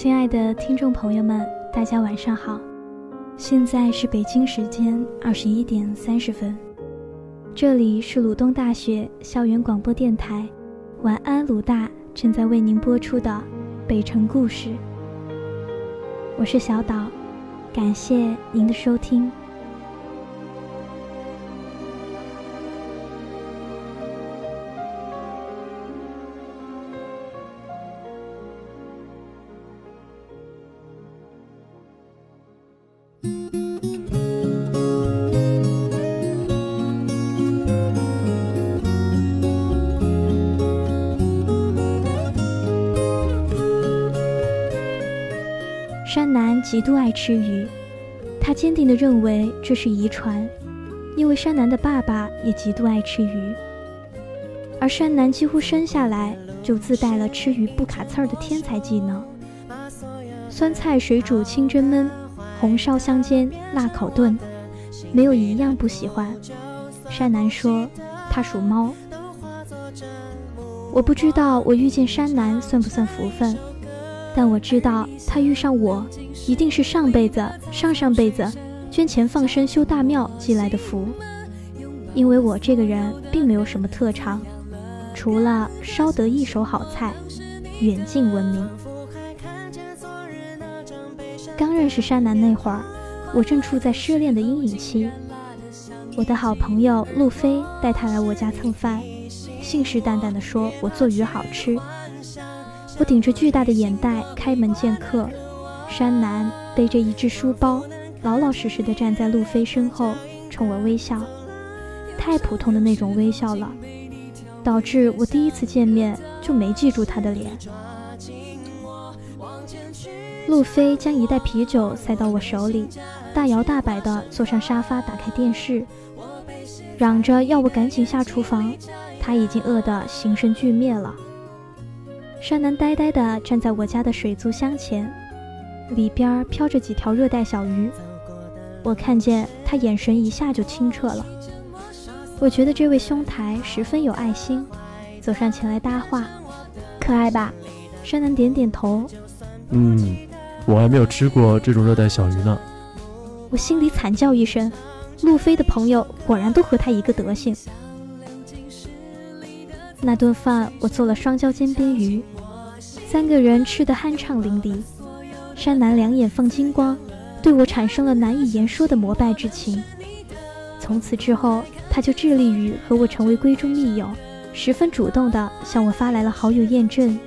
亲爱的听众朋友们，大家晚上好，现在是北京时间二十一点三十分，这里是鲁东大学校园广播电台，晚安鲁大正在为您播出的《北城故事》，我是小岛，感谢您的收听。极度爱吃鱼，他坚定地认为这是遗传，因为山南的爸爸也极度爱吃鱼，而山南几乎生下来就自带了吃鱼不卡刺儿的天才技能。酸菜水煮、清蒸焖、红烧香煎、辣烤炖，没有一样不喜欢。山南说他属猫，我不知道我遇见山南算不算福分。但我知道，他遇上我，一定是上辈子、上上辈子捐钱放生修大庙积来的福。因为我这个人并没有什么特长，除了烧得一手好菜，远近闻名。刚认识山南那会儿，我正处在失恋的阴影期。我的好朋友路飞带他来我家蹭饭，信誓旦旦地说我做鱼好吃。我顶着巨大的眼袋开门见客，山南背着一只书包，老老实实地站在路飞身后，冲我微笑，太普通的那种微笑了，导致我第一次见面就没记住他的脸。路飞将一袋啤酒塞到我手里，大摇大摆地坐上沙发，打开电视，嚷着要我赶紧下厨房，他已经饿得形神俱灭了。山南呆呆地站在我家的水族箱前，里边飘着几条热带小鱼。我看见他眼神一下就清澈了。我觉得这位兄台十分有爱心，走上前来搭话：“可爱吧？”山南点点头：“嗯，我还没有吃过这种热带小鱼呢。”我心里惨叫一声：路飞的朋友果然都和他一个德行。那顿饭我做了双椒煎鳊鱼，三个人吃得酣畅淋漓。山南两眼放金光，对我产生了难以言说的膜拜之情。从此之后，他就致力于和我成为闺中密友，十分主动地向我发来了好友验证，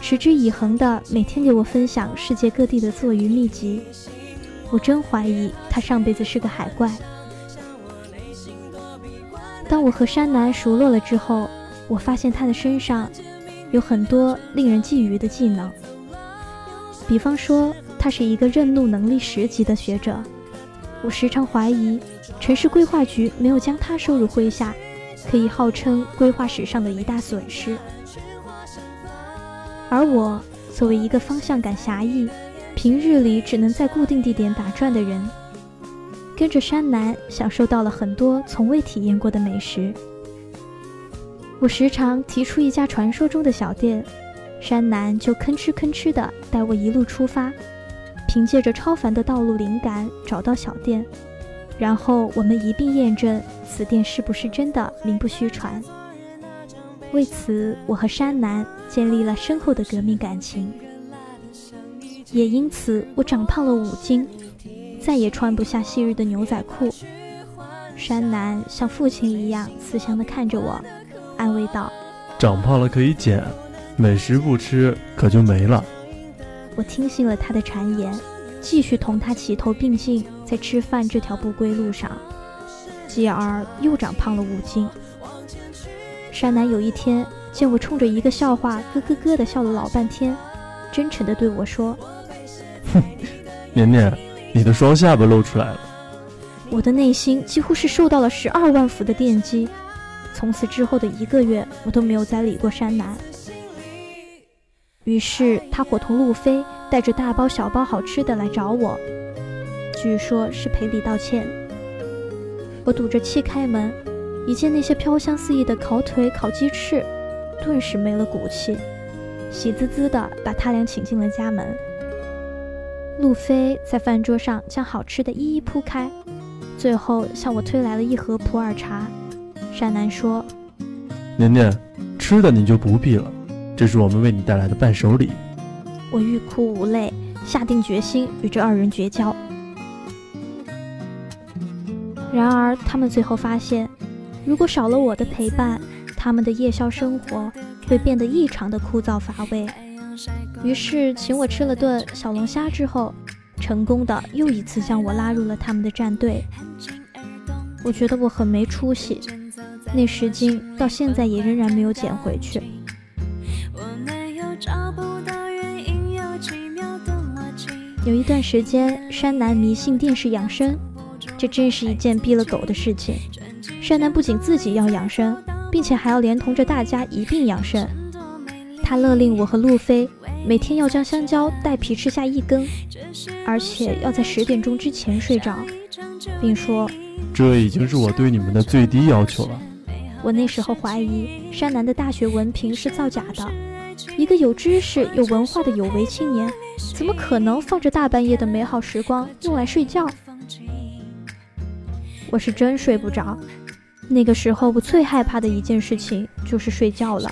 持之以恒地每天给我分享世界各地的做鱼秘籍。我真怀疑他上辈子是个海怪。当我和山南熟络了之后，我发现他的身上有很多令人觊觎的技能，比方说，他是一个认路能力十级的学者。我时常怀疑，城市规划局没有将他收入麾下，可以号称规划史上的一大损失。而我作为一个方向感狭义、平日里只能在固定地点打转的人，跟着山南享受到了很多从未体验过的美食。我时常提出一家传说中的小店，山南就吭哧吭哧地带我一路出发，凭借着超凡的道路灵感找到小店，然后我们一并验证此店是不是真的名不虚传。为此，我和山南建立了深厚的革命感情，也因此我长胖了五斤，再也穿不下昔日的牛仔裤。山南像父亲一样慈祥地看着我。安慰道：“长胖了可以减，美食不吃可就没了。”我听信了他的谗言，继续同他齐头并进在吃饭这条不归路上，继而又长胖了五斤。山南有一天见我冲着一个笑话咯咯咯的笑了老半天，真诚地对我说：“哼，年年，你的双下巴露出来了。”我的内心几乎是受到了十二万伏的电击。从此之后的一个月，我都没有再理过山南。于是他伙同路飞，带着大包小包好吃的来找我，据说是赔礼道歉。我赌着气开门，一见那些飘香四溢的烤腿、烤鸡翅，顿时没了骨气，喜滋滋的把他俩请进了家门。路飞在饭桌上将好吃的一一铺开，最后向我推来了一盒普洱茶。山南说：“年年，吃的你就不必了，这是我们为你带来的伴手礼。”我欲哭无泪，下定决心与这二人绝交。然而，他们最后发现，如果少了我的陪伴，他们的夜宵生活会变得异常的枯燥乏味。于是，请我吃了顿小龙虾之后，成功的又一次将我拉入了他们的战队。我觉得我很没出息，那十斤到现在也仍然没有减回去。有一段时间，山南迷信电视养生，这真是一件逼了狗的事情。山南不仅自己要养生，并且还要连同着大家一并养生。他勒令我和路飞每天要将香蕉带皮吃下一根，而且要在十点钟之前睡着，并说：“这已经是我对你们的最低要求了。”我那时候怀疑山南的大学文凭是造假的，一个有知识、有文化的有为青年。怎么可能放着大半夜的美好时光用来睡觉？我是真睡不着。那个时候，我最害怕的一件事情就是睡觉了，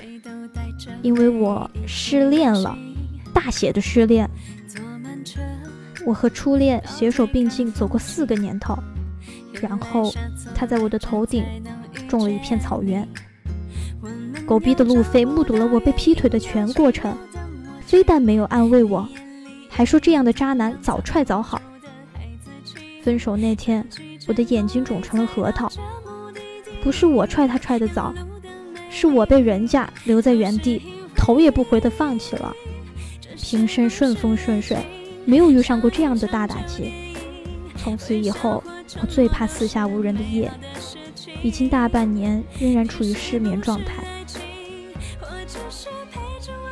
因为我失恋了，大写的失恋。我和初恋携手并进走过四个年头，然后他在我的头顶送了一片草原。狗逼的路飞目睹了我被劈腿的全过程，非但没有安慰我。还说这样的渣男早踹早好。分手那天，我的眼睛肿成了核桃。不是我踹他踹的早，是我被人家留在原地，头也不回的放弃了。平生顺风顺水，没有遇上过这样的大打击。从此以后，我最怕四下无人的夜。已经大半年，仍然处于失眠状态。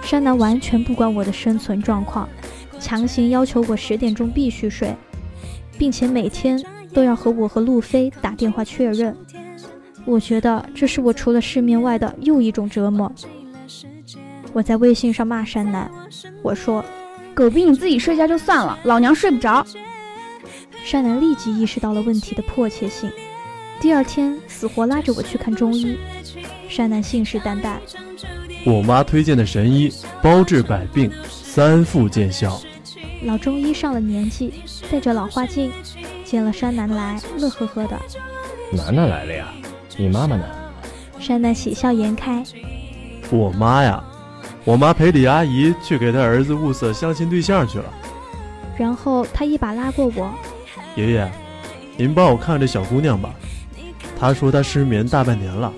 山南完全不管我的生存状况。强行要求我十点钟必须睡，并且每天都要和我和路飞打电话确认。我觉得这是我除了失眠外的又一种折磨。我在微信上骂山南，我说：“狗逼你自己睡觉就算了，老娘睡不着。”山南立即意识到了问题的迫切性，第二天死活拉着我去看中医。山南信誓旦旦：“我妈推荐的神医，包治百病，三副见效。”老中医上了年纪，戴着老花镜，见了山南来，乐呵呵的。楠楠来了呀，你妈妈呢？山南喜笑颜开。我妈呀，我妈陪李阿姨去给她儿子物色相亲对象去了。然后他一把拉过我，爷爷，您帮我看这小姑娘吧。她说他失眠大半年了。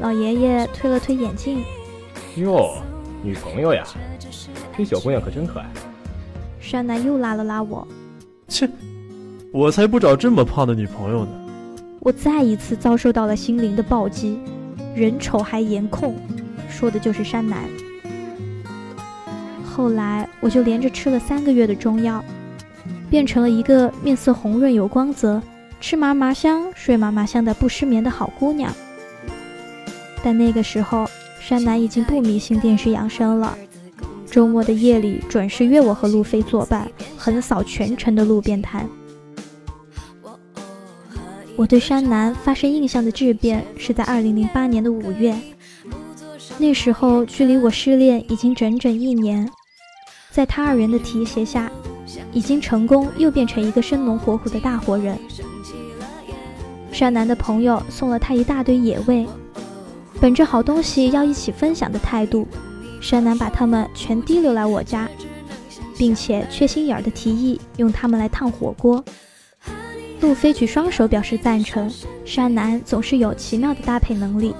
老爷爷推了推眼镜。哟，女朋友呀，这小姑娘可真可爱。山南又拉了拉我，切，我才不找这么胖的女朋友呢。我再一次遭受到了心灵的暴击，人丑还颜控，说的就是山南。后来我就连着吃了三个月的中药，变成了一个面色红润有光泽、吃嘛嘛香睡嘛嘛香的不失眠的好姑娘。但那个时候，山南已经不迷信电视养生了。周末的夜里，准时约我和路飞作伴，横扫全城的路边摊。我对山南发生印象的质变是在二零零八年的五月，那时候距离我失恋已经整整一年，在他二人的提携下，已经成功又变成一个生龙活虎的大活人。山南的朋友送了他一大堆野味，本着好东西要一起分享的态度。山南把他们全提溜来我家，并且缺心眼儿的提议用他们来烫火锅。路飞举双手表示赞成。山南总是有奇妙的搭配能力。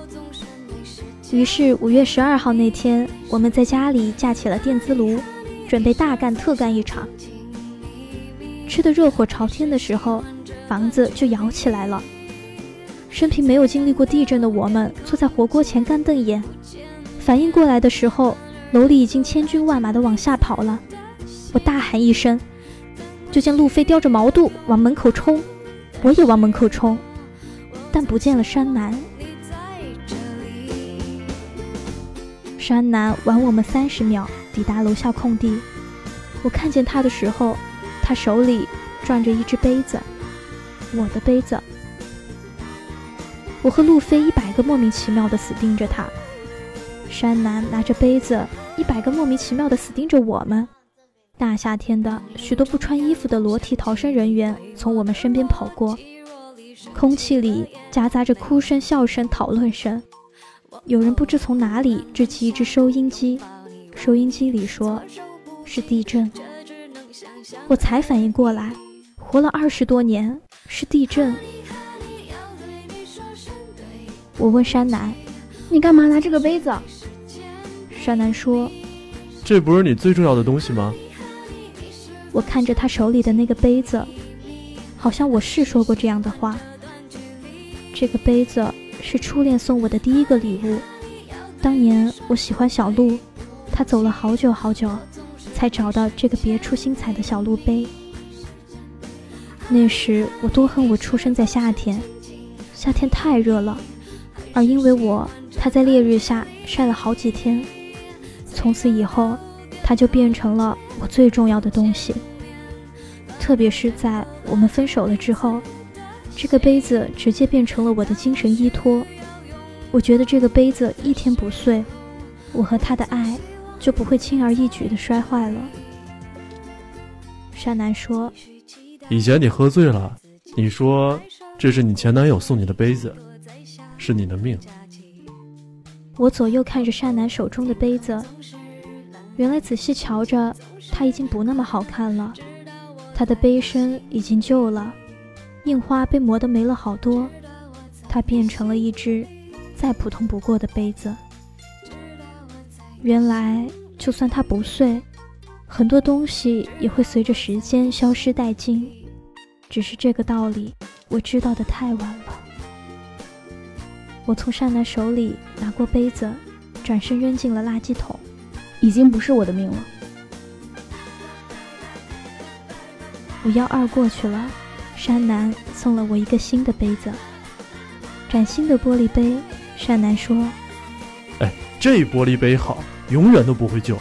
于是五月十二号那天，我们在家里架起了电磁炉，准备大干特干一场。吃的热火朝天的时候，房子就摇起来了。生平没有经历过地震的我们，坐在火锅前干瞪眼。反应过来的时候，楼里已经千军万马的往下跑了。我大喊一声，就见路飞叼着毛肚往门口冲，我也往门口冲，但不见了山南。山南晚我们三十秒抵达楼下空地，我看见他的时候，他手里攥着一只杯子，我的杯子。我和路飞一百个莫名其妙的死盯着他，山南拿着杯子，一百个莫名其妙的死盯着我们。大夏天的，许多不穿衣服的裸体逃生人员从我们身边跑过，空气里夹杂着哭声、笑声、讨论声。有人不知从哪里支起一只收音机，收音机里说是地震。我才反应过来，活了二十多年是地震。我问山南：“你干嘛拿这个杯子？”山南说：“这不是你最重要的东西吗？”我看着他手里的那个杯子，好像我是说过这样的话。这个杯子是初恋送我的第一个礼物。当年我喜欢小鹿，他走了好久好久，才找到这个别出心裁的小鹿杯。那时我多恨我出生在夏天，夏天太热了。而因为我，他在烈日下晒了好几天，从此以后，他就变成了我最重要的东西。特别是在我们分手了之后，这个杯子直接变成了我的精神依托。我觉得这个杯子一天不碎，我和他的爱就不会轻而易举的摔坏了。山南说：“以前你喝醉了，你说这是你前男友送你的杯子。”是你的命。我左右看着善男手中的杯子，原来仔细瞧着，它已经不那么好看了。它的杯身已经旧了，印花被磨得没了好多，它变成了一只再普通不过的杯子。原来，就算它不碎，很多东西也会随着时间消失殆尽。只是这个道理，我知道的太晚了。我从善男手里拿过杯子，转身扔进了垃圾桶。已经不是我的命了。五幺二过去了，山南送了我一个新的杯子，崭新的玻璃杯。善男说：“哎，这玻璃杯好，永远都不会旧。”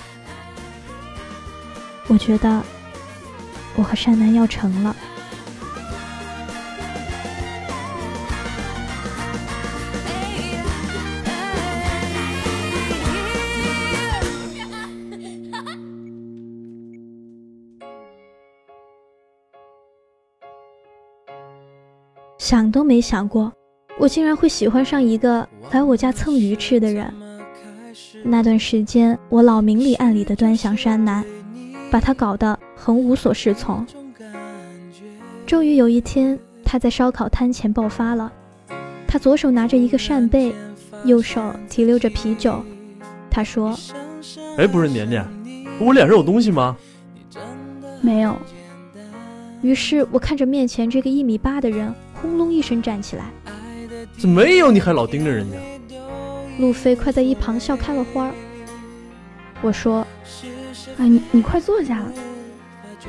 我觉得我和善男要成了。想都没想过，我竟然会喜欢上一个来我家蹭鱼吃的人。那段时间，我老明里暗里的端详山南，把他搞得很无所适从。终于有一天，他在烧烤摊前爆发了。他左手拿着一个扇贝，右手提溜着啤酒。他说：“哎，不是年年，我脸上有东西吗？”“没有。”于是我看着面前这个一米八的人。轰隆一声站起来，怎么没有？你还老盯着人家？路飞快在一旁笑开了花。我说：“哎，你你快坐下。”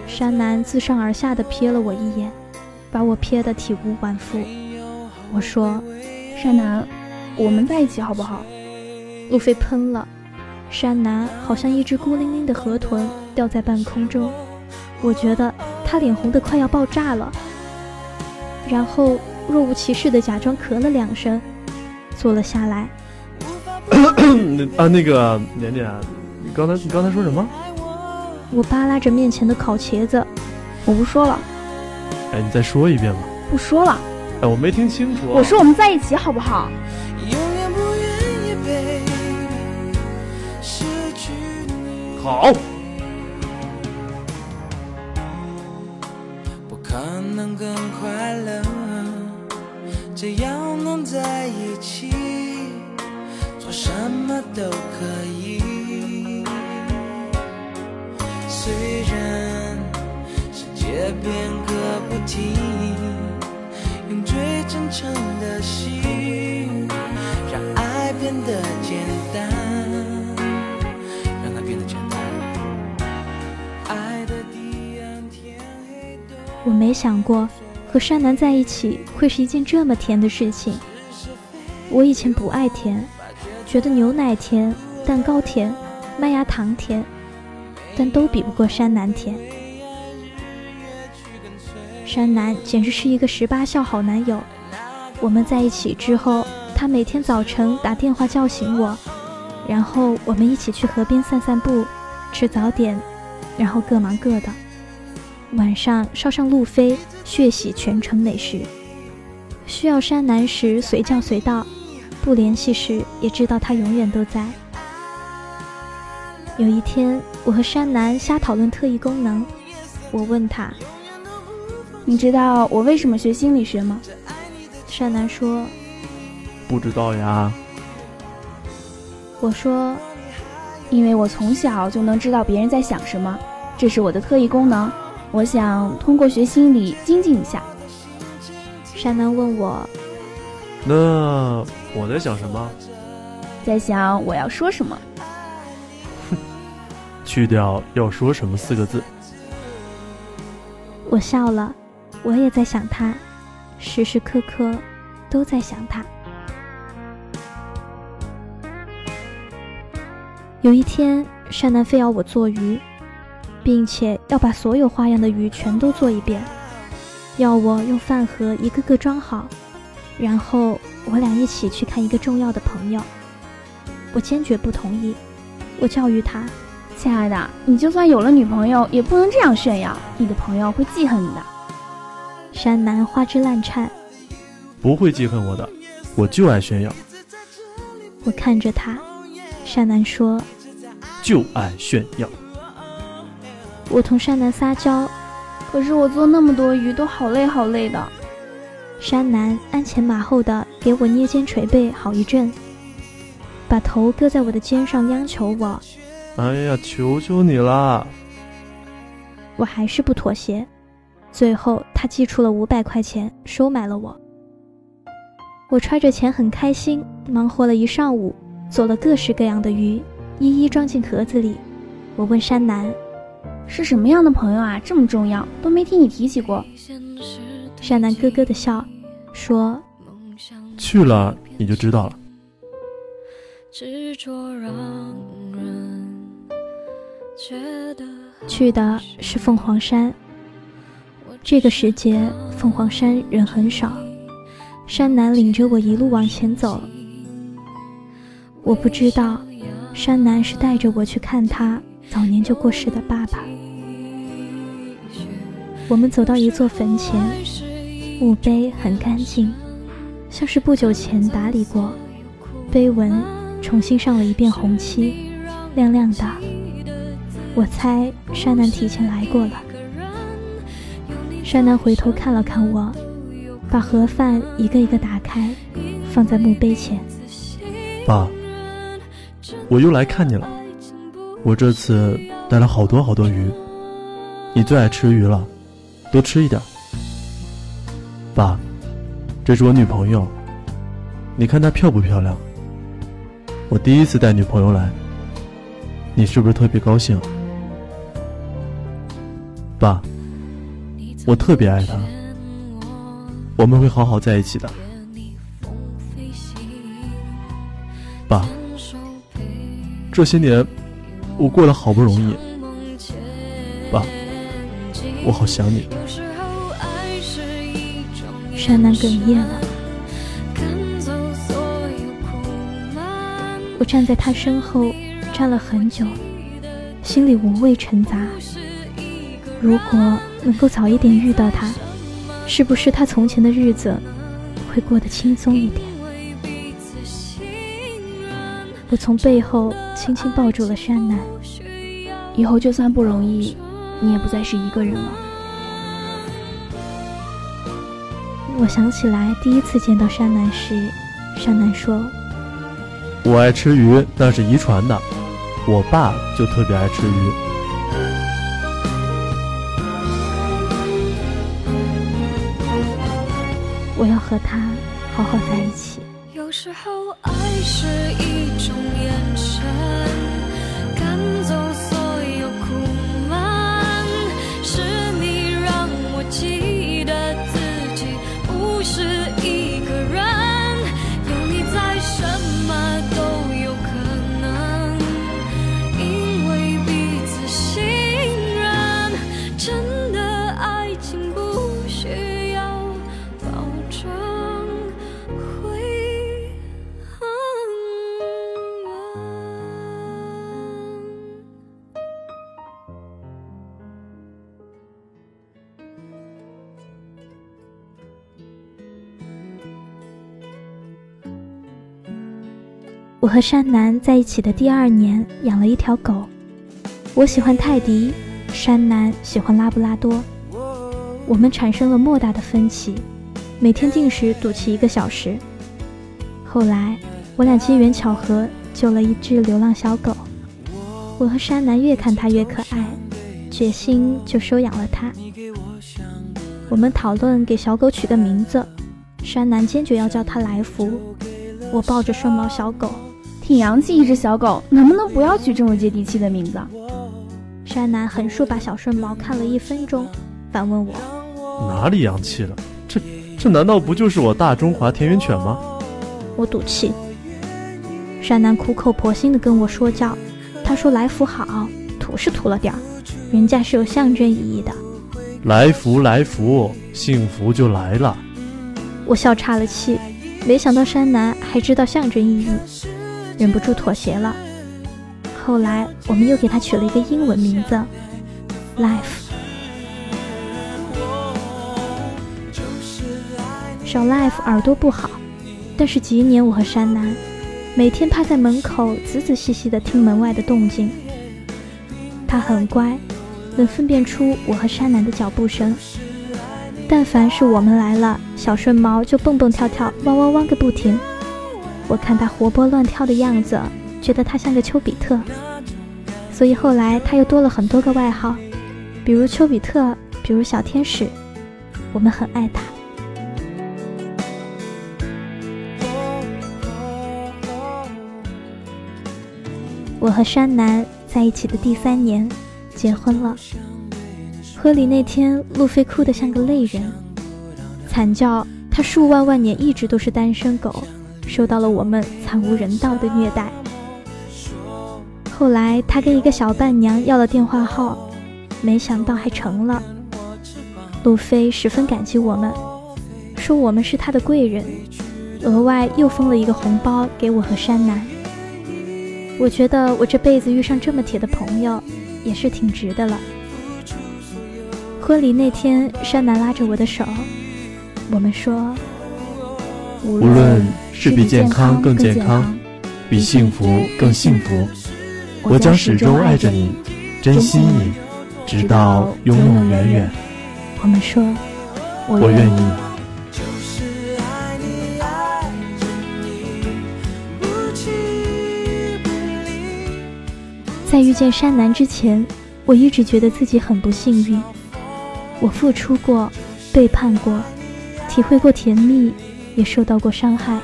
山南自上而下的瞥了我一眼，把我瞥得体无完肤。我说：“山南，我们在一起好不好？”路飞喷了。山南好像一只孤零零的河豚吊在半空中，我觉得他脸红的快要爆炸了。然后若无其事的假装咳了两声，坐了下来。啊，那个年年，你刚才你刚才说什么？我扒拉着面前的烤茄子，我不说了。哎，你再说一遍吧。不说了。哎，我没听清楚。我说我们在一起好不好？好。更快乐只要能在一起，做什么都可以。虽然世界变个不停，用最真诚的心，让爱变得简单，我没想过。和山南在一起会是一件这么甜的事情。我以前不爱甜，觉得牛奶甜、蛋糕甜、麦芽糖甜，但都比不过山南甜。山南简直是一个十八孝好男友。我们在一起之后，他每天早晨打电话叫醒我，然后我们一起去河边散散步，吃早点，然后各忙各的。晚上烧上路飞，血洗全城美食。需要山南时随叫随到，不联系时也知道他永远都在。有一天，我和山南瞎讨论特异功能，我问他：“你知道我为什么学心理学吗？”山南说：“不知道呀。”我说：“因为我从小就能知道别人在想什么，这是我的特异功能。我想通过学心理精进一下。”山南问我：“那我在想什么？”在想我要说什么。哼，去掉“要说什么”四个字。我笑了，我也在想他，时时刻刻都在想他。有一天，山南非要我做鱼，并且要把所有花样的鱼全都做一遍。要我用饭盒一个个装好，然后我俩一起去看一个重要的朋友。我坚决不同意，我教育他：“亲爱的，你就算有了女朋友，也不能这样炫耀，你的朋友会记恨你的。”山南花枝乱颤：“不会记恨我的，我就爱炫耀。”我看着他，山南说：“就爱炫耀。”我同山南撒娇。可是我做那么多鱼都好累好累的。山南鞍前马后的给我捏肩捶背好一阵，把头搁在我的肩上央求我：“哎呀，求求你啦！”我还是不妥协，最后他寄出了五百块钱收买了我。我揣着钱很开心，忙活了一上午，做了各式各样的鱼，一一装进盒子里。我问山南。是什么样的朋友啊？这么重要，都没听你提起过。山南咯咯的笑，说：“去了你就知道了。”去的是凤凰山。这个时节，凤凰山人很少。山南领着我一路往前走。我不知道，山南是带着我去看他。早年就过世的爸爸。我们走到一座坟前，墓碑很干净，像是不久前打理过，碑文重新上了一遍红漆，亮亮的。我猜山南提前来过了。山南回头看了看我，把盒饭一个一个打开，放在墓碑前。爸，我又来看你了。我这次带了好多好多鱼，你最爱吃鱼了，多吃一点。爸，这是我女朋友，你看她漂不漂亮？我第一次带女朋友来，你是不是特别高兴？爸，我特别爱她，我们会好好在一起的。爸，这些年。我过得好不容易，爸，我好想你。山南哽咽了，我站在他身后站了很久，心里五味陈杂。如果能够早一点遇到他，是不是他从前的日子会过得轻松一点？我从背后轻轻抱住了山南，以后就算不容易，你也不再是一个人了。我想起来第一次见到山南时，山南说：“我爱吃鱼，那是遗传的，我爸就特别爱吃鱼。”我和山南在一起的第二年养了一条狗，我喜欢泰迪，山南喜欢拉布拉多。我们产生了莫大的分歧，每天定时赌气一个小时。后来，我俩机缘巧合救了一只流浪小狗，我和山南越看它越可爱，决心就收养了它。我们讨论给小狗取个名字，山南坚决要叫它来福。我抱着顺毛小狗，挺洋气一只小狗，能不能不要取这么接地气的名字？山南横竖把小顺毛看了一分钟，反问我。哪里洋气了？这这难道不就是我大中华田园犬吗？我赌气。山南苦口婆心地跟我说教，他说来福好，土是土了点儿，人家是有象征意义的。来福来福，幸福就来了。我笑岔了气，没想到山南还知道象征意义，忍不住妥协了。后来我们又给他取了一个英文名字，Life。小 Life 耳朵不好，但是几年我和山南每天趴在门口仔仔细细地听门外的动静。他很乖，能分辨出我和山南的脚步声。但凡是我们来了，小顺毛就蹦蹦跳跳、汪汪汪个不停。我看他活泼乱跳的样子，觉得他像个丘比特，所以后来他又多了很多个外号，比如丘比特，比如小天使。我们很爱他。我和山南在一起的第三年，结婚了。婚礼那天，路飞哭得像个泪人，惨叫他数万万年一直都是单身狗，受到了我们惨无人道的虐待。后来他跟一个小伴娘要了电话号，没想到还成了。路飞十分感激我们，说我们是他的贵人，额外又封了一个红包给我和山南。我觉得我这辈子遇上这么铁的朋友，也是挺值的了。婚礼那天，山南拉着我的手，我们说，无论是比健康更健康，比幸福更幸福，我将始终爱着你，珍惜你，直到永永远远。我们说，我愿意。在遇见山南之前，我一直觉得自己很不幸运。我付出过，背叛过，体会过甜蜜，也受到过伤害。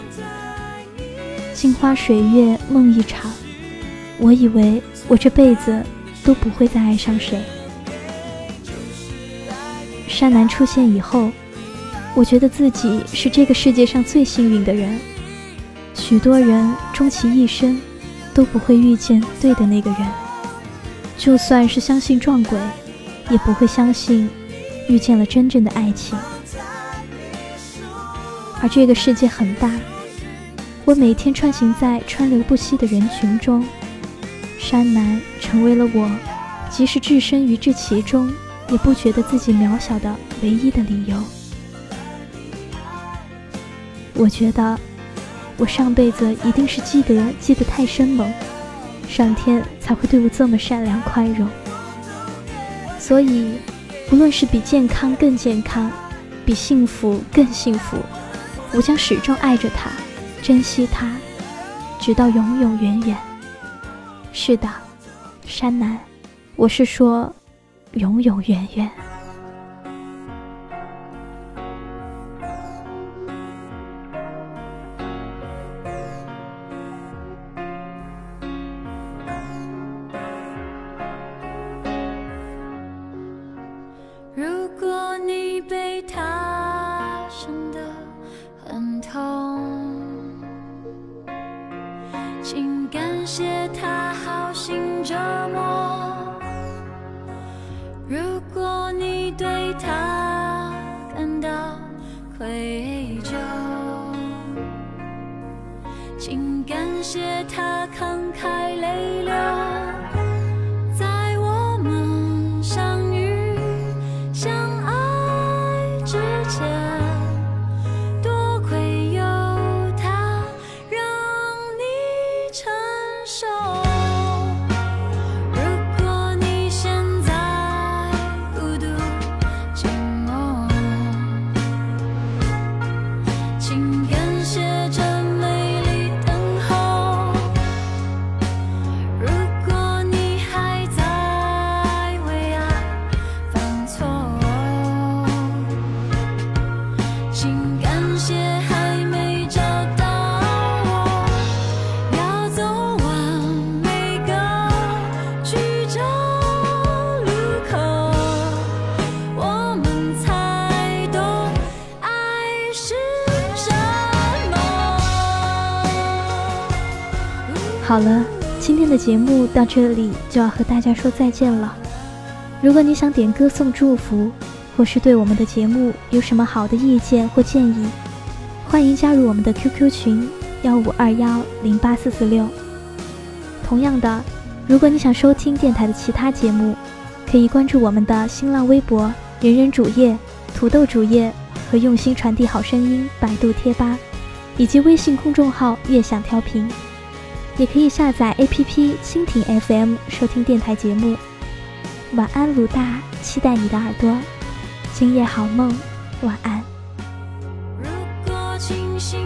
镜花水月梦一场，我以为我这辈子都不会再爱上谁。山南出现以后，我觉得自己是这个世界上最幸运的人。许多人终其一生。都不会遇见对的那个人，就算是相信撞鬼，也不会相信遇见了真正的爱情。而这个世界很大，我每天穿行在川流不息的人群中，山南成为了我，即使置身于这其中，也不觉得自己渺小的唯一的理由。我觉得。我上辈子一定是积德积得太深了，上天才会对我这么善良宽容。所以，无论是比健康更健康，比幸福更幸福，我将始终爱着他，珍惜他，直到永永远远。是的，山南，我是说，永永远远。节目到这里就要和大家说再见了。如果你想点歌送祝福，或是对我们的节目有什么好的意见或建议，欢迎加入我们的 QQ 群幺五二幺零八四四六。同样的，如果你想收听电台的其他节目，可以关注我们的新浪微博“人人主页”、土豆主页和用心传递好声音百度贴吧，以及微信公众号“悦享调频”。也可以下载 APP 蜻蜓 FM 收听电台节目。晚安，鲁大，期待你的耳朵。今夜好梦，晚安。如果清醒